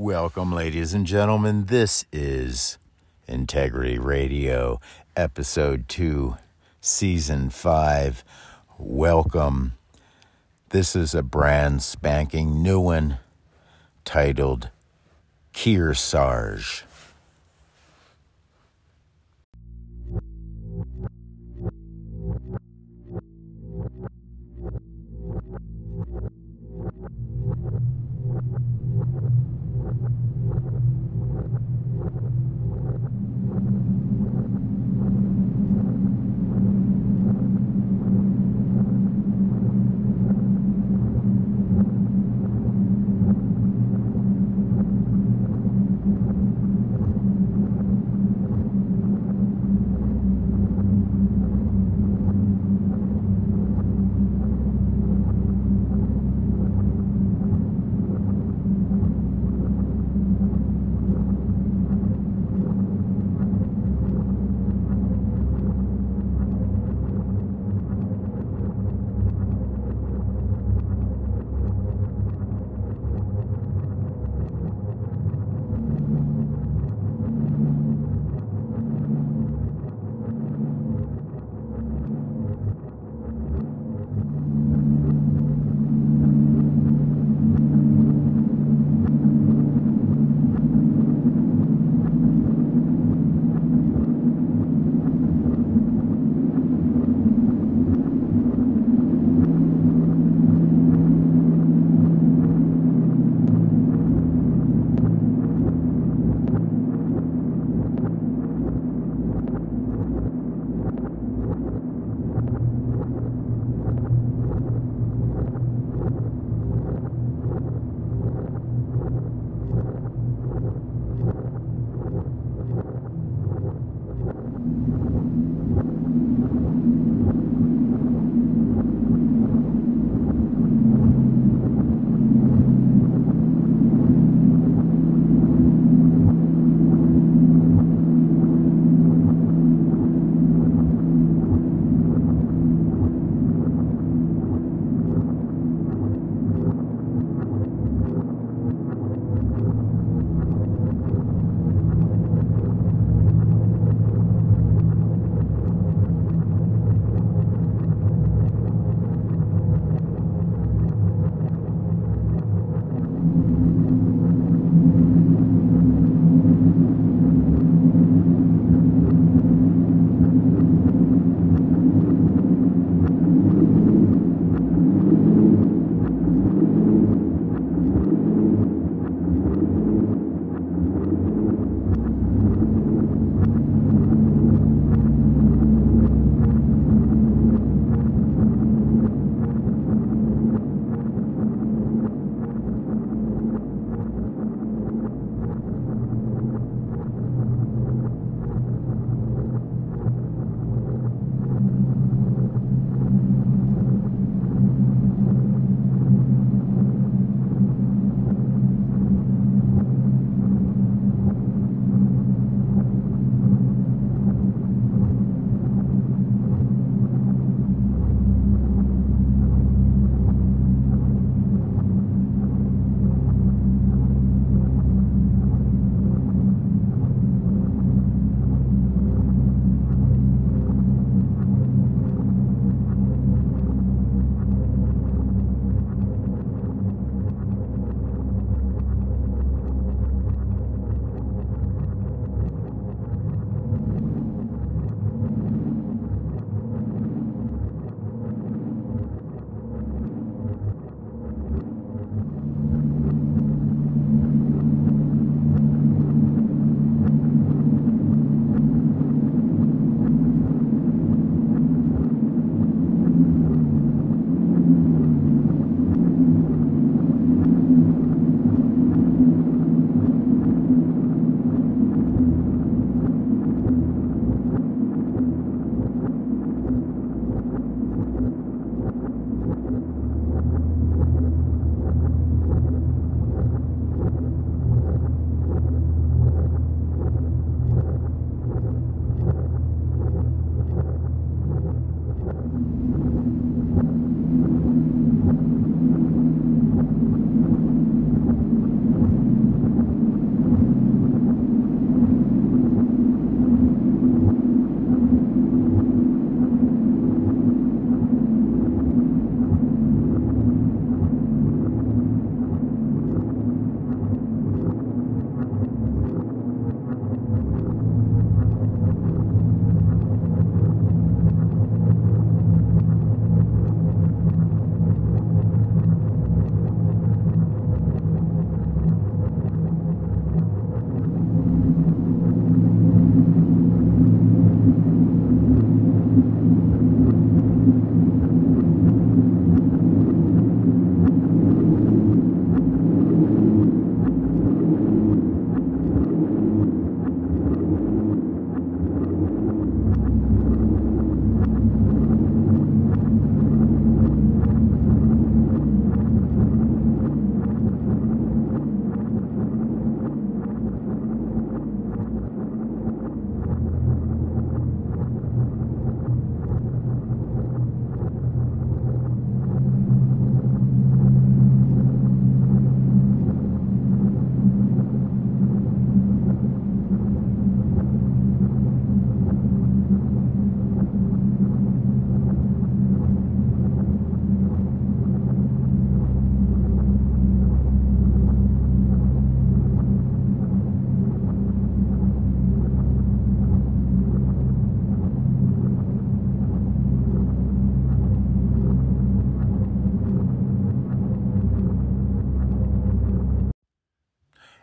Welcome, ladies and gentlemen. This is Integrity Radio, Episode 2, Season 5. Welcome. This is a brand spanking new one titled Kearsarge.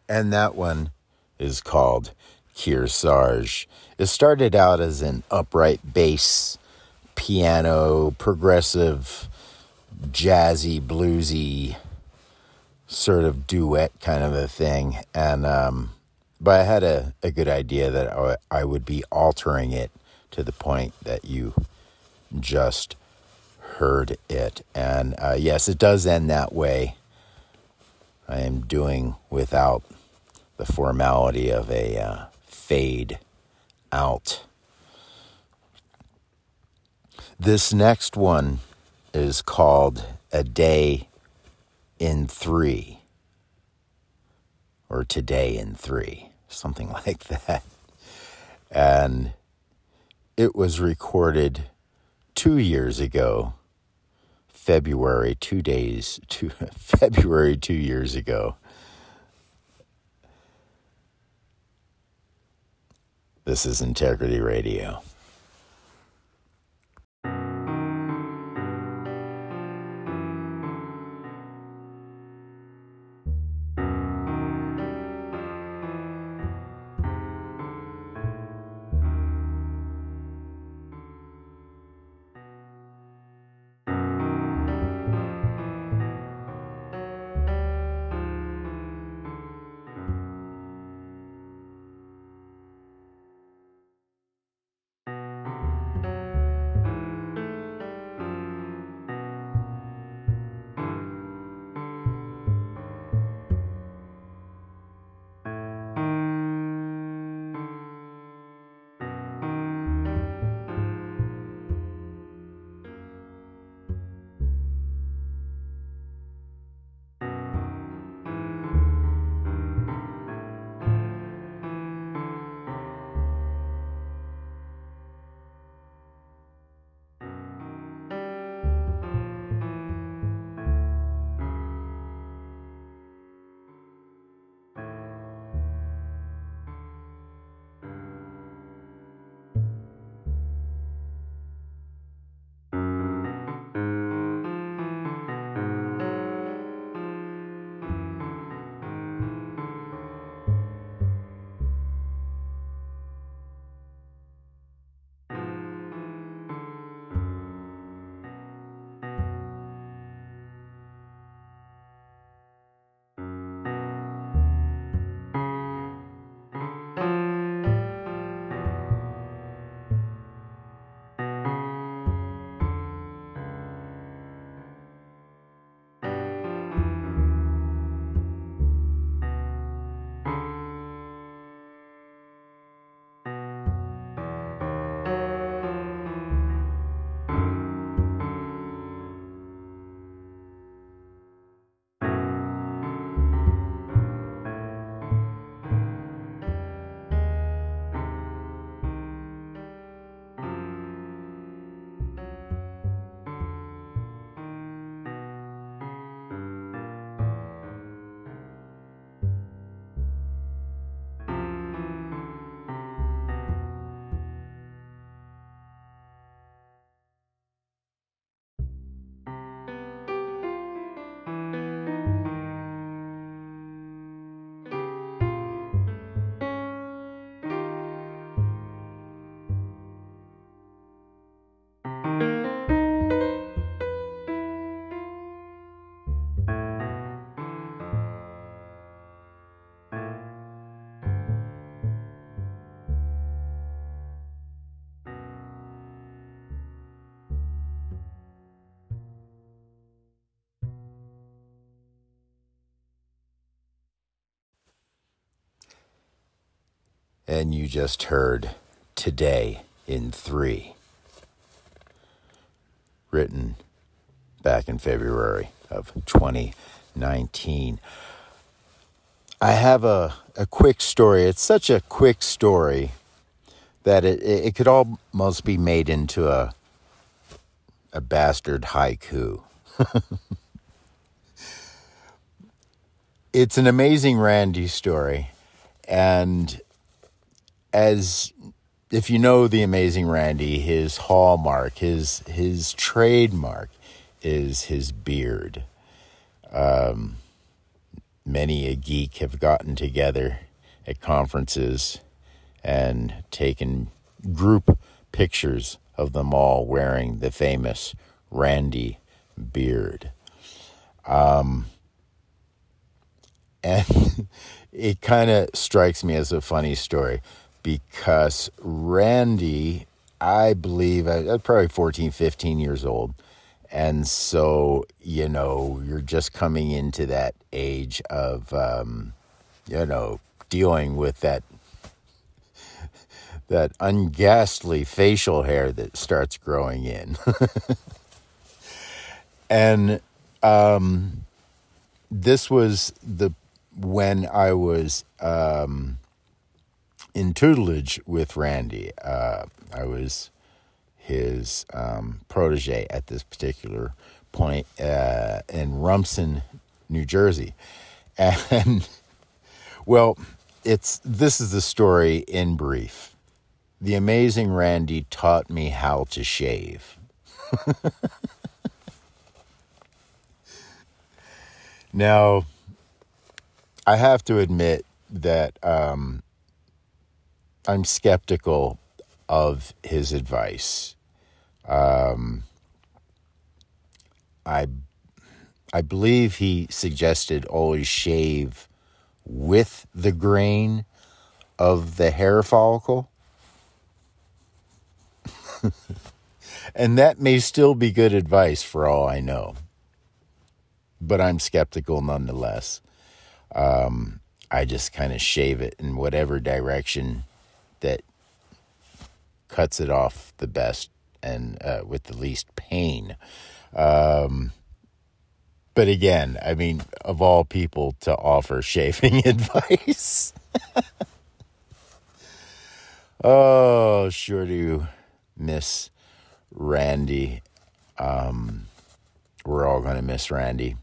And that one is called Kearsarge. It started out as an upright bass, piano, progressive, jazzy, bluesy sort of duet kind of a thing. And, um, but I had a, a good idea that I, I would be altering it to the point that you just heard it. And uh, yes, it does end that way. I am doing without the formality of a uh, fade out. This next one is called A Day in Three, or Today in Three, something like that. And it was recorded two years ago, February, two days, two, February two years ago. This is Integrity Radio. And you just heard Today in Three, written back in February of 2019. I have a, a quick story. It's such a quick story that it, it could almost be made into a, a bastard haiku. it's an amazing Randi story. And as if you know the amazing Randi, his hallmark, his his trademark is his beard. Um, many a geek have gotten together at conferences and taken group pictures of them all wearing the famous Randi beard. Um, and it kind of strikes me as a funny story because Randi, I believe, I was probably 14, 15 years old. And so, you know, you're just coming into that age of, um, you know, dealing with that that unghastly facial hair that starts growing in. and um, this was the when I was um, in tutelage with Randi. Uh, I was his um, protege at this particular point uh, in Rumson, New Jersey, and well, it's this is the story in brief. The amazing Randi taught me how to shave. now, I have to admit that um, I'm skeptical of his advice. Um, I I believe he suggested always shave with the grain of the hair follicle. and that may still be good advice for all I know. But I'm skeptical nonetheless. Um, I just kind of shave it in whatever direction that cuts it off the best and uh, with the least pain. Um, but again, I mean, of all people to offer shaving advice. oh, sure do miss Randi. Um, we're all going to miss Randi.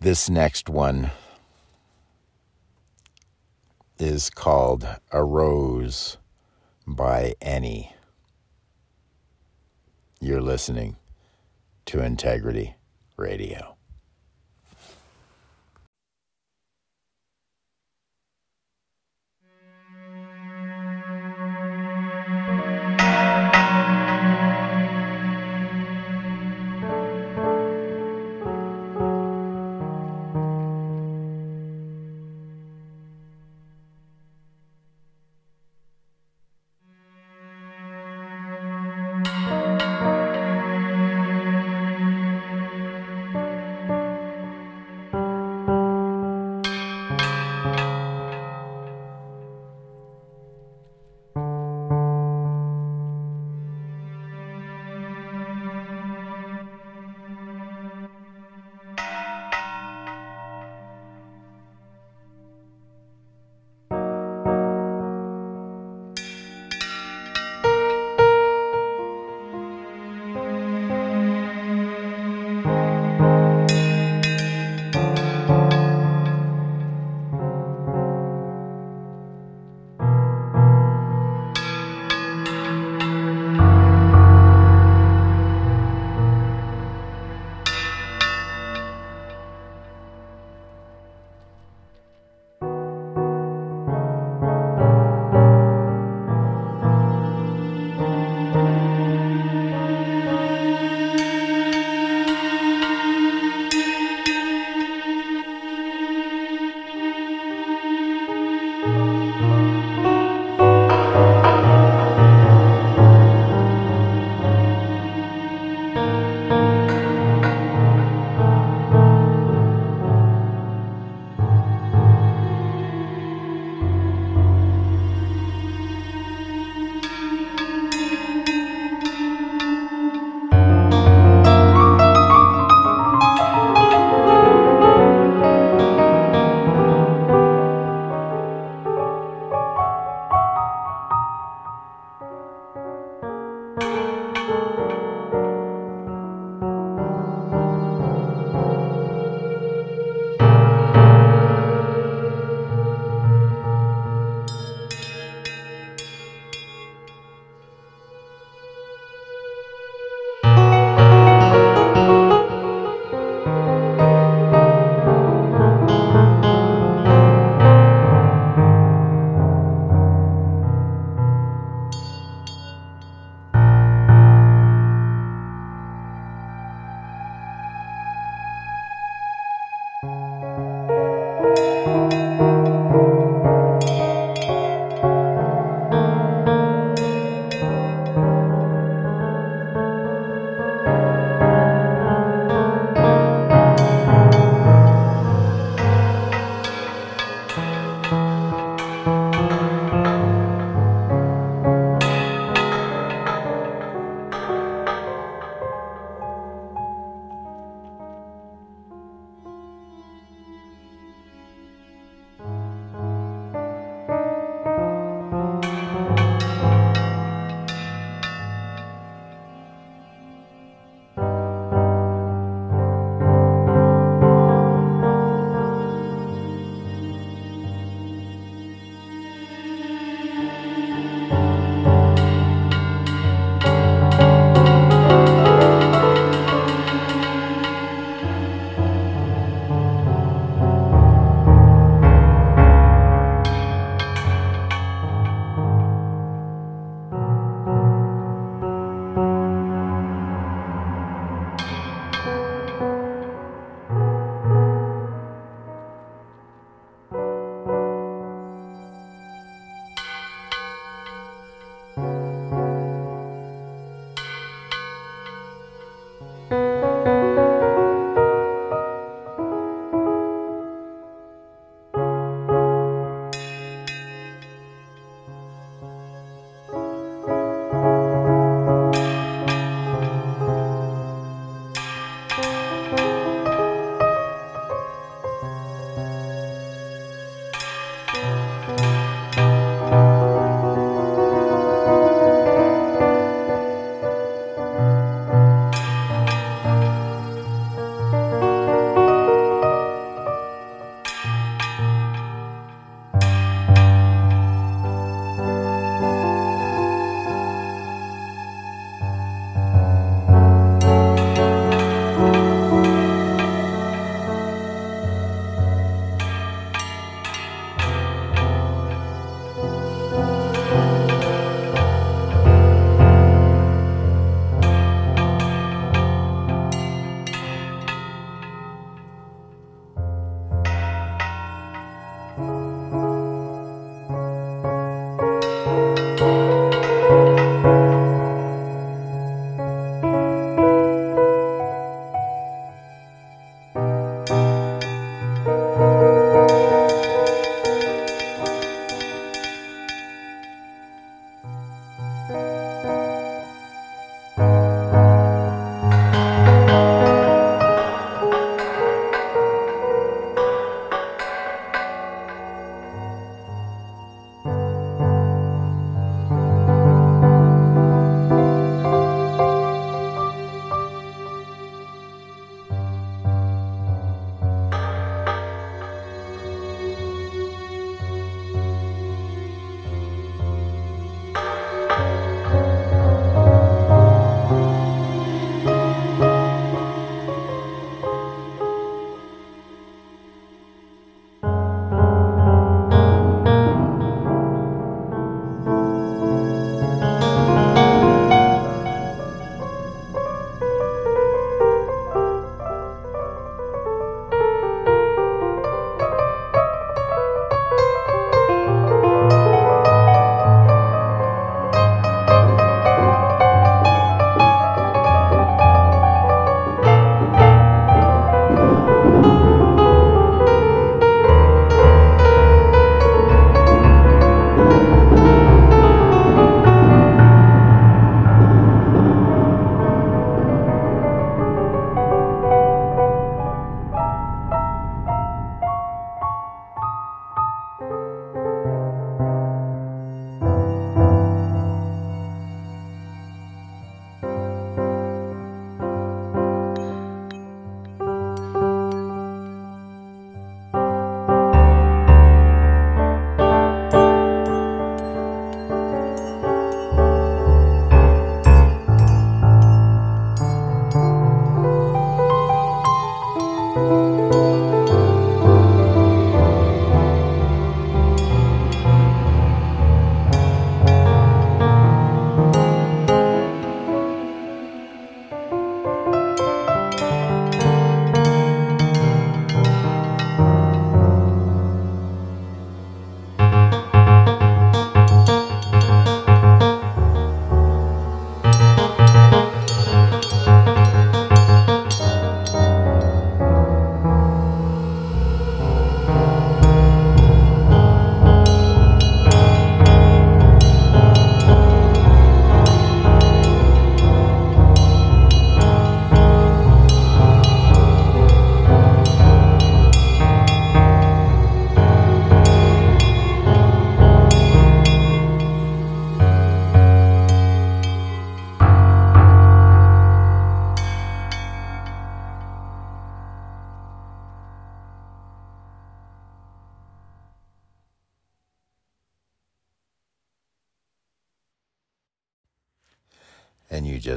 This next one is called A Rose by Annie. You're listening to Integrity Radio.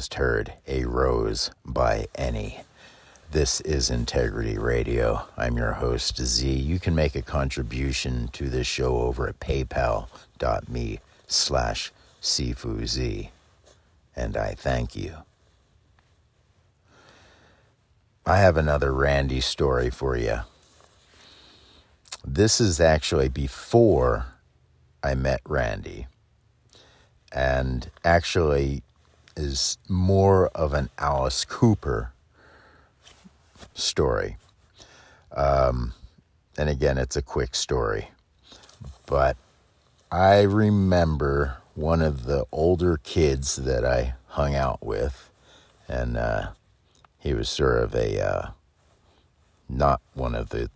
Just heard A Rose by Any. This is Integrity Radio. I'm your host, Z. You can make a contribution to this show over at paypal.me slash Z, And I thank you. I have another Randi story for you. This is actually before I met Randi. And actually, is more of an Alice Cooper story. Um, and again, it's a quick story. But I remember one of the older kids that I hung out with, and uh, he was sort of a uh, not one of the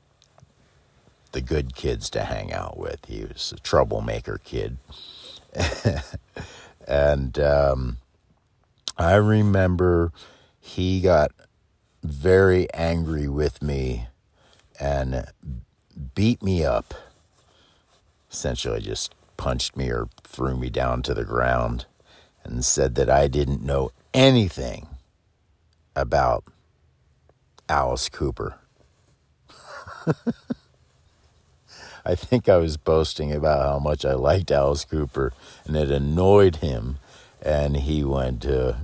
the good kids to hang out with. He was a troublemaker kid, and um, I remember he got very angry with me and beat me up. Essentially, just punched me or threw me down to the ground and said that I didn't know anything about Alice Cooper. I think I was boasting about how much I liked Alice Cooper, and it annoyed him and he went to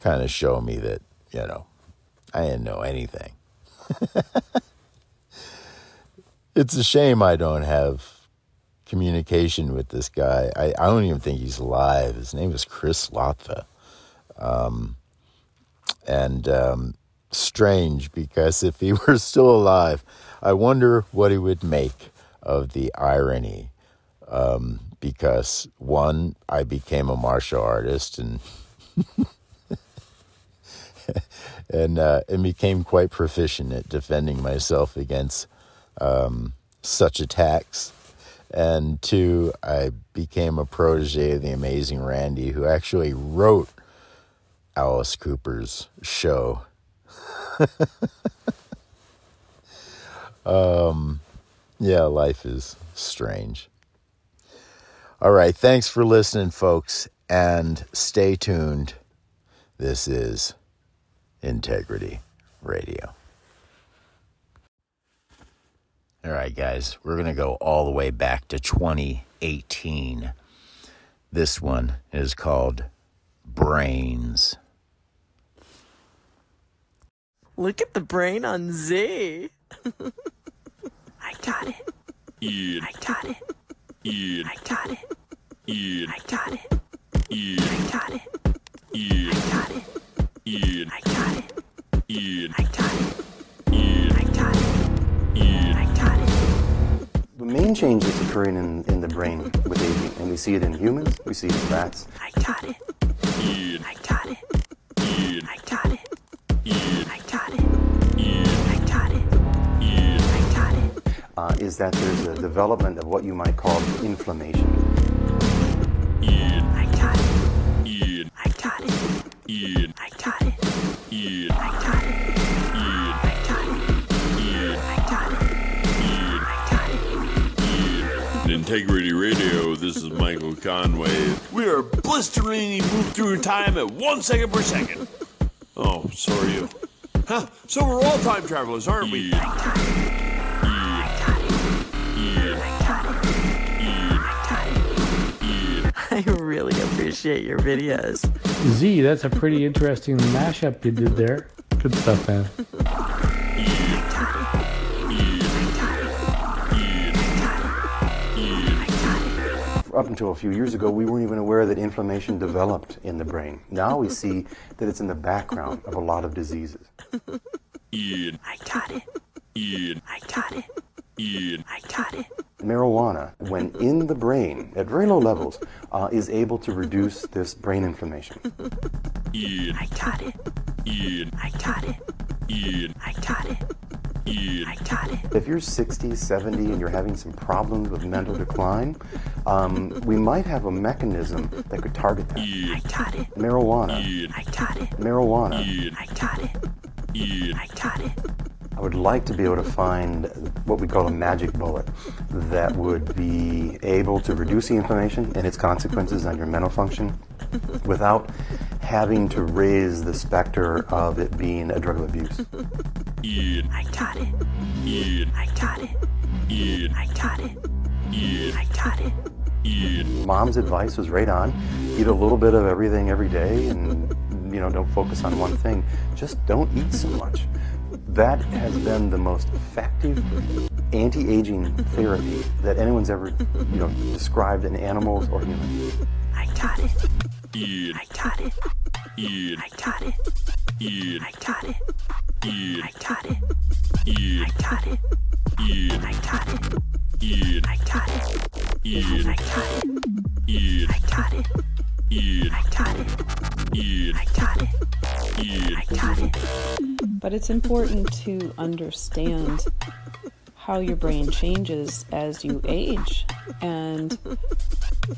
kind of show me that, you know, I didn't know anything. it's a shame I don't have communication with this guy. I, I don't even think he's alive. His name is Chris Lotfa. Um, and um, strange because if he were still alive, I wonder what he would make of the irony. Um, because one, I became a martial artist and and uh, and became quite proficient at defending myself against um, such attacks. And two, I became a protege of the amazing Randi, who actually wrote Alice Cooper's show. um, yeah, life is strange. All right, thanks for listening, folks, and stay tuned. This is Integrity Radio. All right, guys, we're going to go all the way back to 2018. This one is called Brains. Look at the brain on Z. I got it. Ian. I got it. Ian. I got it. Ian. I got it. Ian. I got it. Ian. I got it. Ian. I got it. Ian. I got it. Ian. I got it. Ian. I got it. The main change that's occurring in, in the brain with aging, and we see it in humans, we see it in rats. I got it. Ian. I got it. Ian. I got it. Ian. I Uh, is that there's a development of what you might call inflammation. Ian. I got it. Ian. I got it. Ian. I got it. Ian. I got it. Integrity Radio, this is Michael Conway. We are blisteringly move through time at one second per second. Oh, so are you. Huh? So we're all time travelers, aren't we? Ian. I really appreciate your videos. Z, that's a pretty interesting mashup you did there. Good stuff, man. Up until a few years ago, we weren't even aware that inflammation developed in the brain. Now we see that it's in the background of a lot of diseases. Ian. I got it. Ian. I got it. Ian. I got it. Marijuana, when in the brain at very low levels, uh, is able to reduce this brain inflammation. Ian. I got it. Ian. I got it. Ian. I got it. Ian. I got it. If you're 60, 70, and you're having some problems with mental decline, um, we might have a mechanism that could target that. I Ian. got it. Marijuana, Ian. I got it. marijuana. Ian. I got it. Ian. I got it. I would like to be able to find what we call a magic bullet that would be able to reduce the inflammation and its consequences on your mental function without having to raise the specter of it being a drug of abuse. Ian. I got it. Ian. I got it. Ian. I got it. Ian. I got it. Ian. Mom's advice was right on. Eat a little bit of everything every day and you know, don't focus on one thing. Just don't eat so much. That has been the most effective anti-aging therapy that anyone's ever, you know, described in animals or humans. I got it. Ian. I got it. Ian. I got it. Ian. I got it. Ian. I got it. Ian. I got it. Ian. I got it. It's important to understand how your brain changes as you age and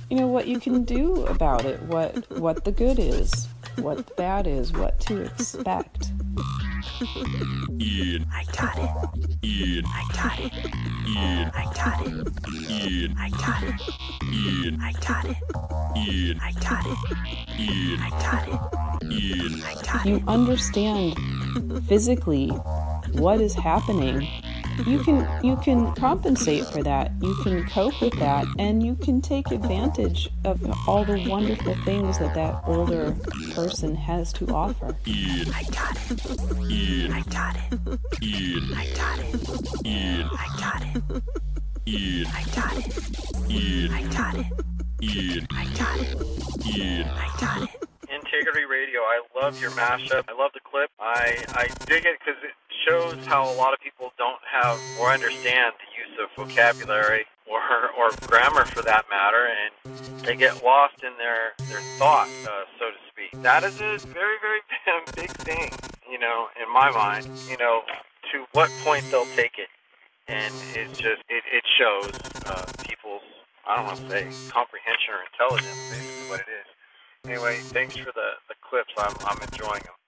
you know what you can do about it, what what the good is, what the bad is, what to expect. Ian. I got it. Ian. I got it. Ian. I got it. Ian. I got it. Ian. I got it. Ian. I got it. Ian. I got it. Ian. I got it. You understand physically what is happening you can you can compensate for that. You can cope with that, and you can take advantage of all the wonderful things that that older person has to offer. Ian. I got it. Ian. I got it. Ian. I got it. Ian. I got it. Ian. I got it. Ian. I got it. Ian. I got it. Ian. I got it. Integrity Radio. I love your mashup. I love the clip. I, I dig it because it shows how a lot of people don't have or understand the use of vocabulary or or grammar for that matter, and they get lost in their their thought, uh, so to speak. That is a very very big thing, you know, in my mind. You know, to what point they'll take it, and it's just it it shows uh, people's I don't want to say comprehension or intelligence, basically what it is. Anyway, thanks for the, the clips. I'm, I'm enjoying them.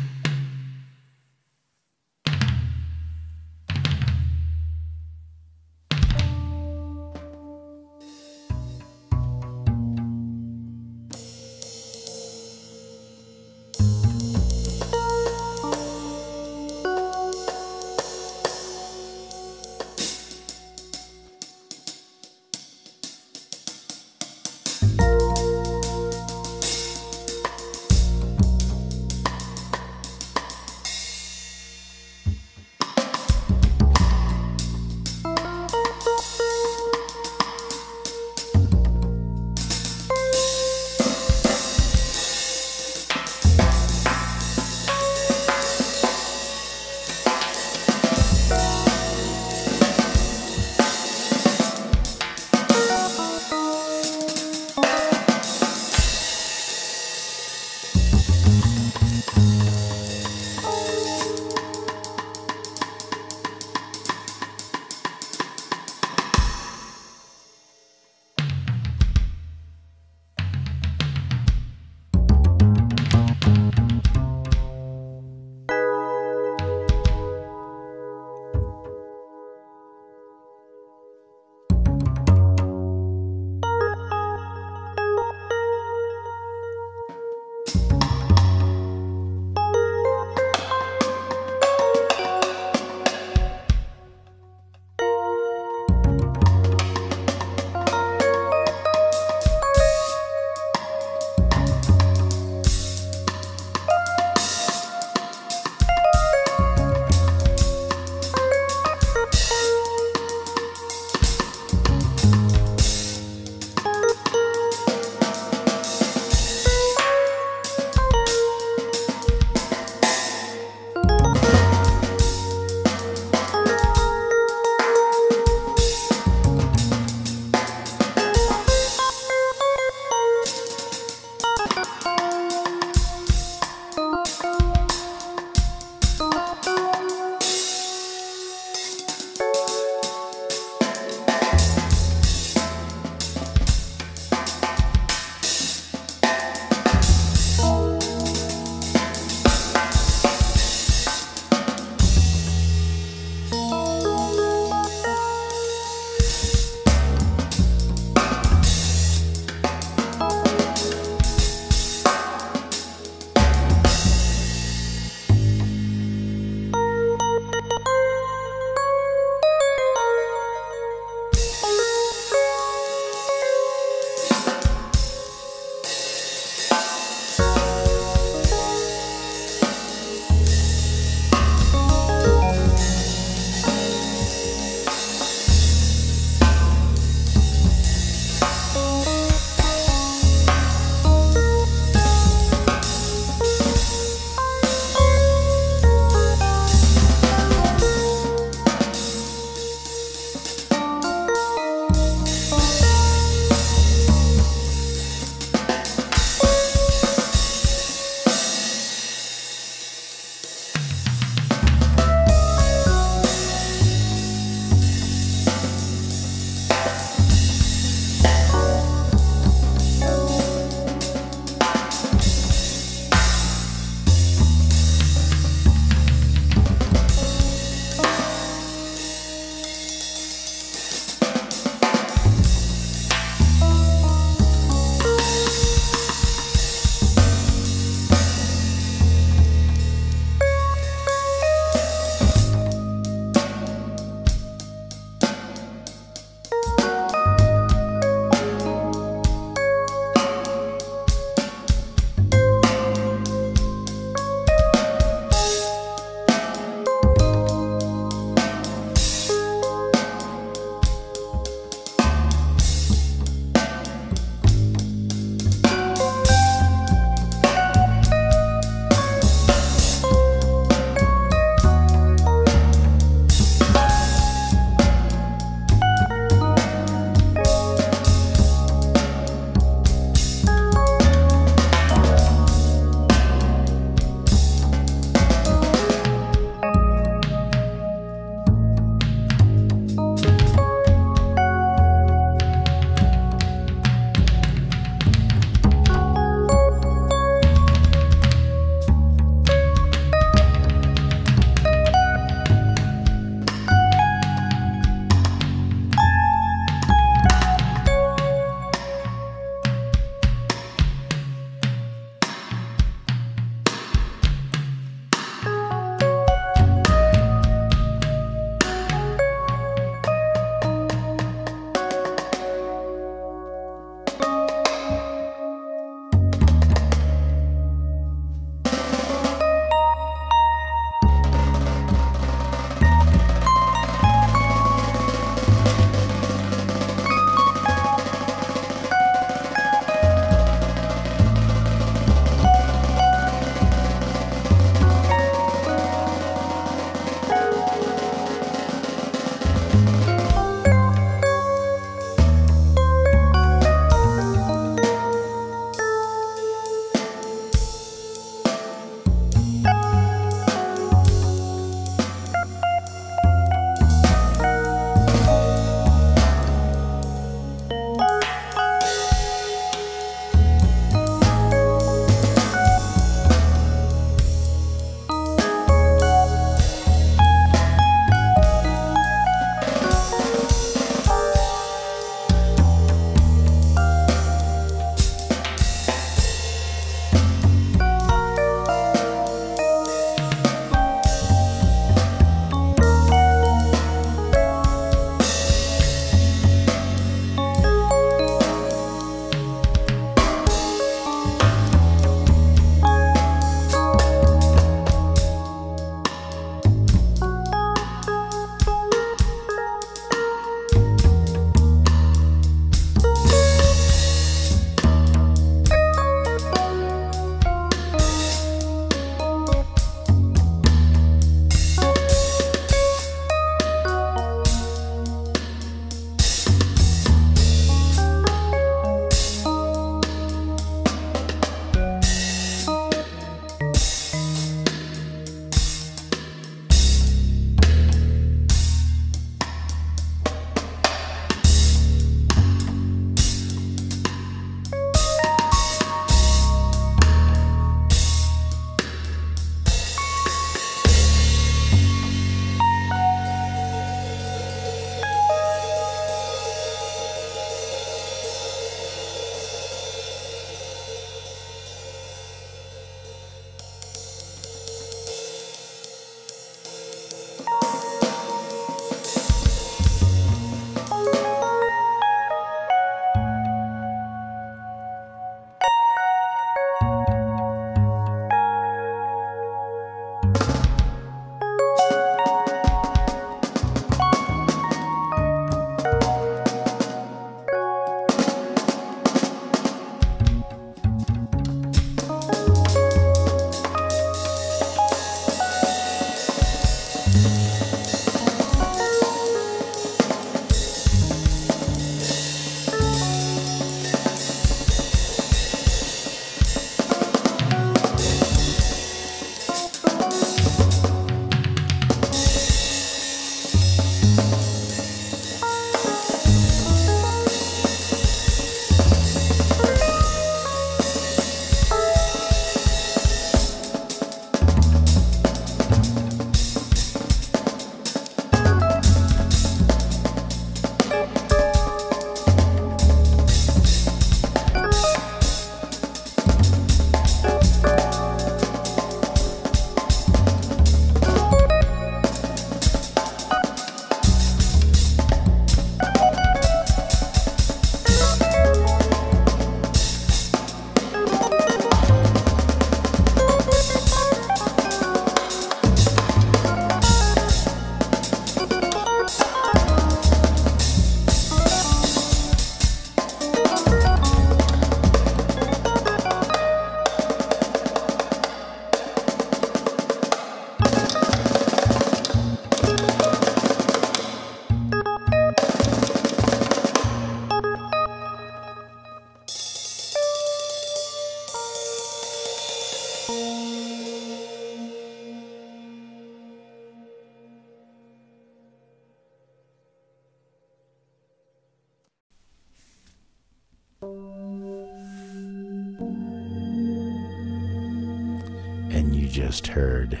Heard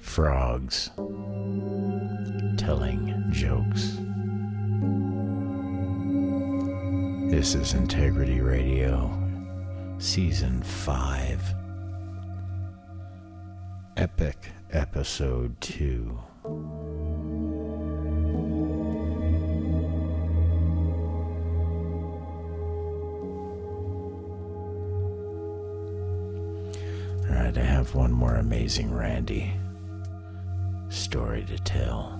frogs telling jokes. This is Integrity Radio, Season 5, Epic Episode 2. Have one more amazing Randi story to tell.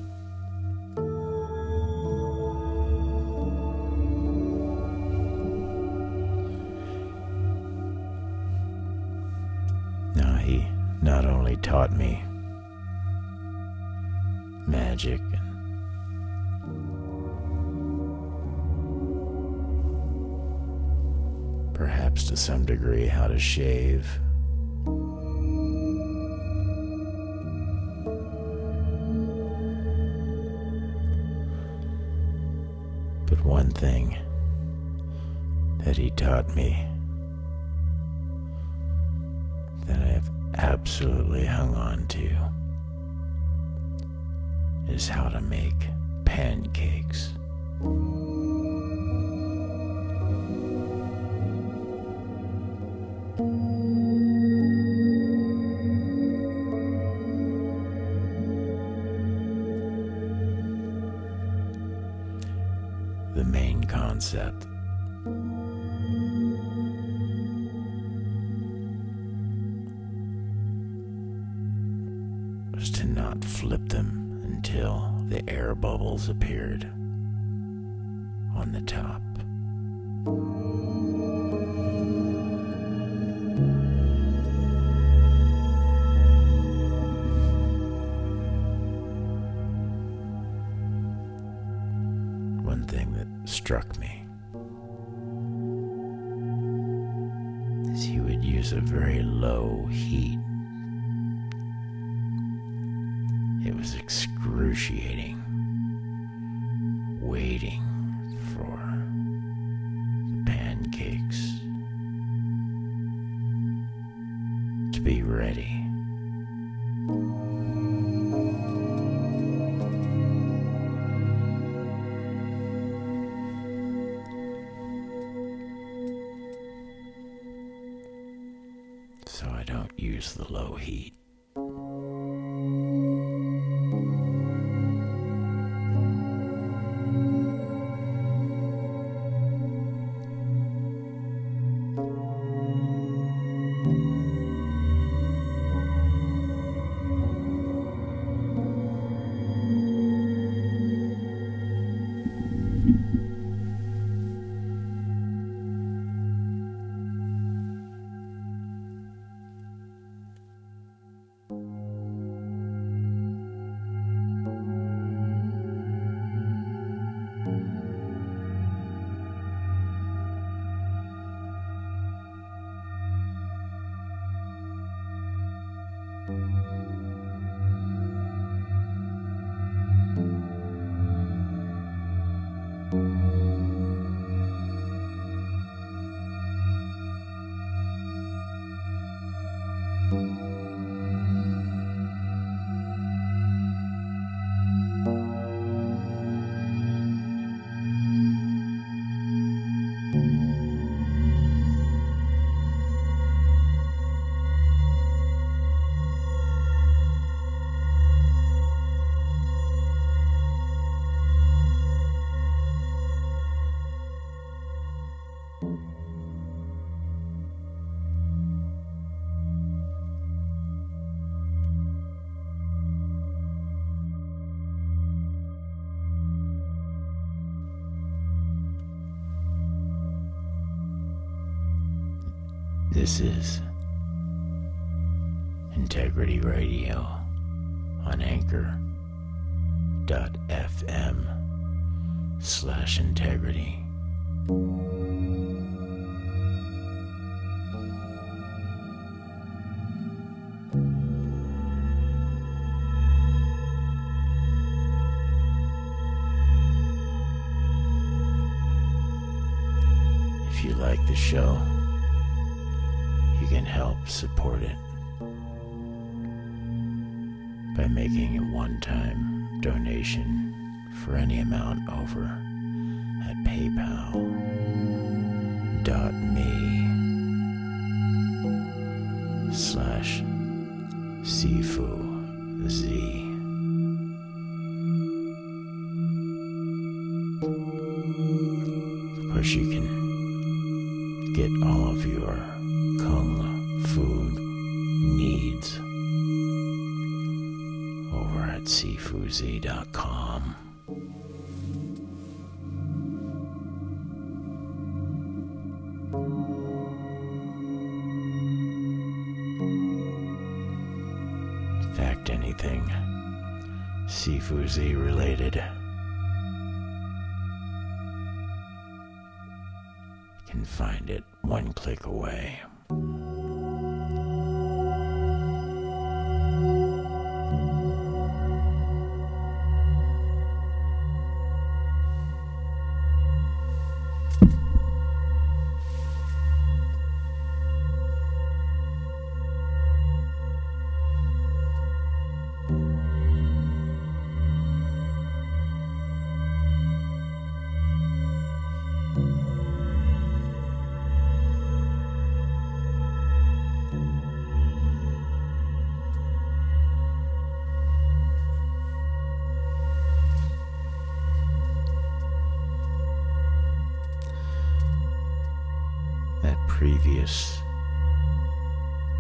Now, he not only taught me magic and perhaps to some degree how to shave. But one thing that he taught me that I have absolutely hung on to is how to make pancakes. The low heat. This is Integrity Radio on anchor.fm slash integrity. If you like the show, can help support it by making a one time donation for any amount over at paypal.me slash Sifu Z. Of course, you can get all of your kung fu needs over at sifuZ.com. previous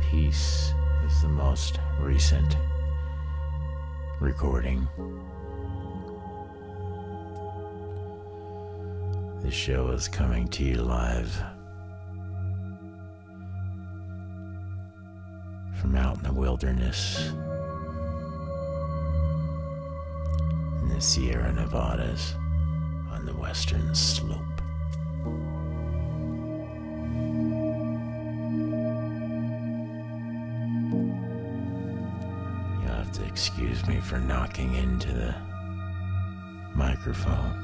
piece was the most recent recording. The show is coming to you live from out in the wilderness in the Sierra Nevadas on the western slope. Excuse me for knocking into the microphone.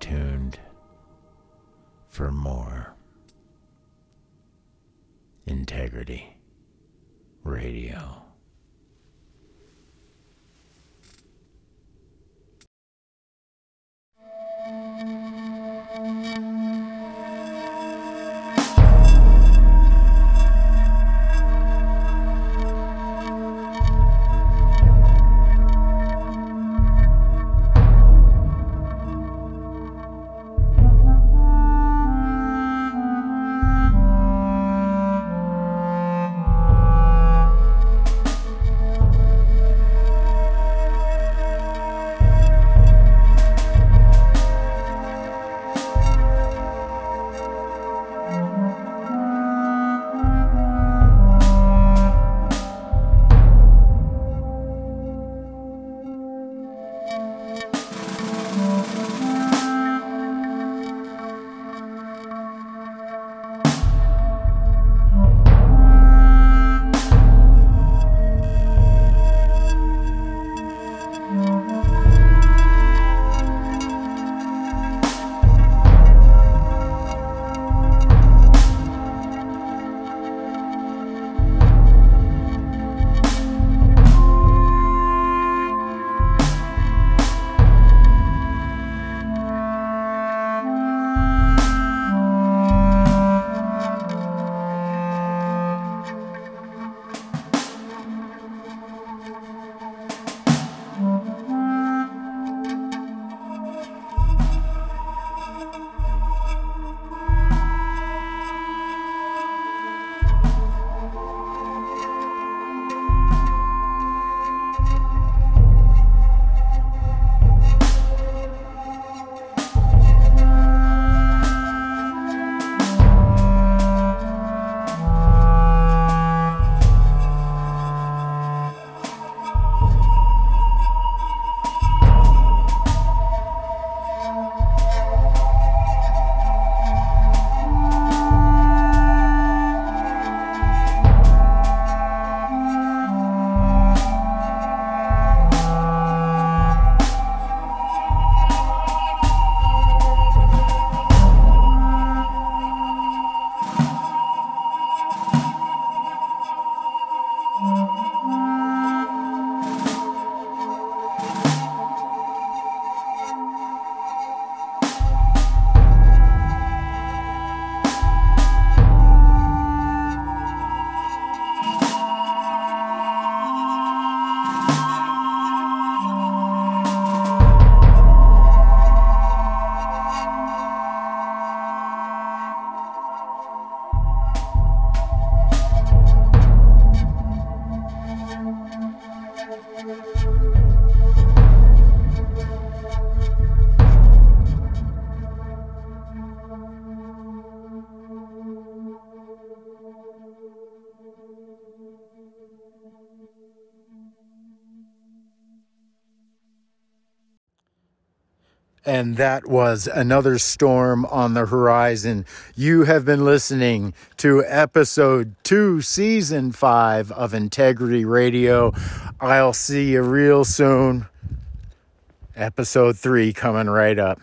Tuned for more Integrity that was another storm on the horizon. You have been listening to episode two, season five of Integrity Radio. I'll see you real soon. Episode three coming right up.